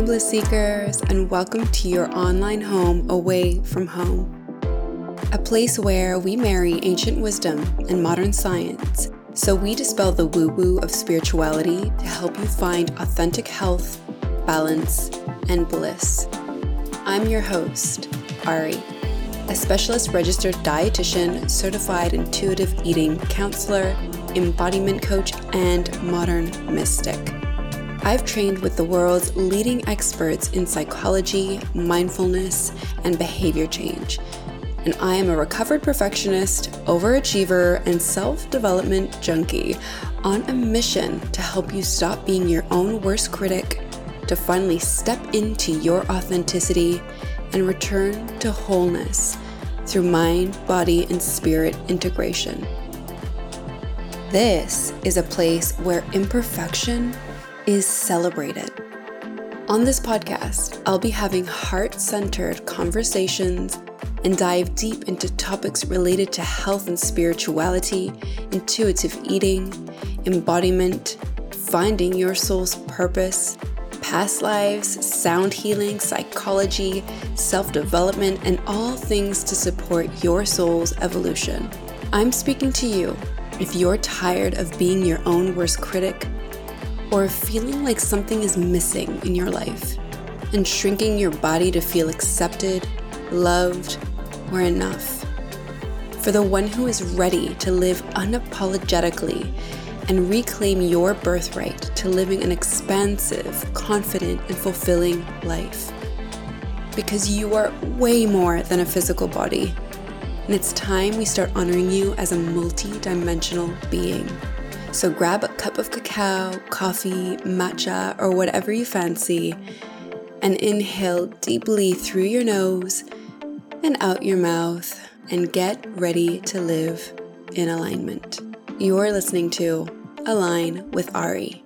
Bliss Seekers, and welcome to your online home away from home. A place where we marry ancient wisdom and modern science so we dispel the woo woo of spirituality to help you find authentic health, balance, and bliss. I'm your host, Ari, a specialist registered dietitian, certified intuitive eating counselor, embodiment coach, and modern mystic. I've trained with the world's leading experts in psychology, mindfulness, and behavior change. And I am a recovered perfectionist, overachiever, and self development junkie on a mission to help you stop being your own worst critic, to finally step into your authenticity and return to wholeness through mind, body, and spirit integration. This is a place where imperfection is celebrated. On this podcast, I'll be having heart centered conversations and dive deep into topics related to health and spirituality, intuitive eating, embodiment, finding your soul's purpose, past lives, sound healing, psychology, self development, and all things to support your soul's evolution. I'm speaking to you if you're tired of being your own worst critic or feeling like something is missing in your life and shrinking your body to feel accepted, loved, or enough. For the one who is ready to live unapologetically and reclaim your birthright to living an expansive, confident, and fulfilling life. Because you are way more than a physical body. And it's time we start honoring you as a multi dimensional being. So grab a cup of cacao, coffee, matcha, or whatever you fancy, and inhale deeply through your nose and out your mouth, and get ready to live in alignment. You're listening to Align with Ari.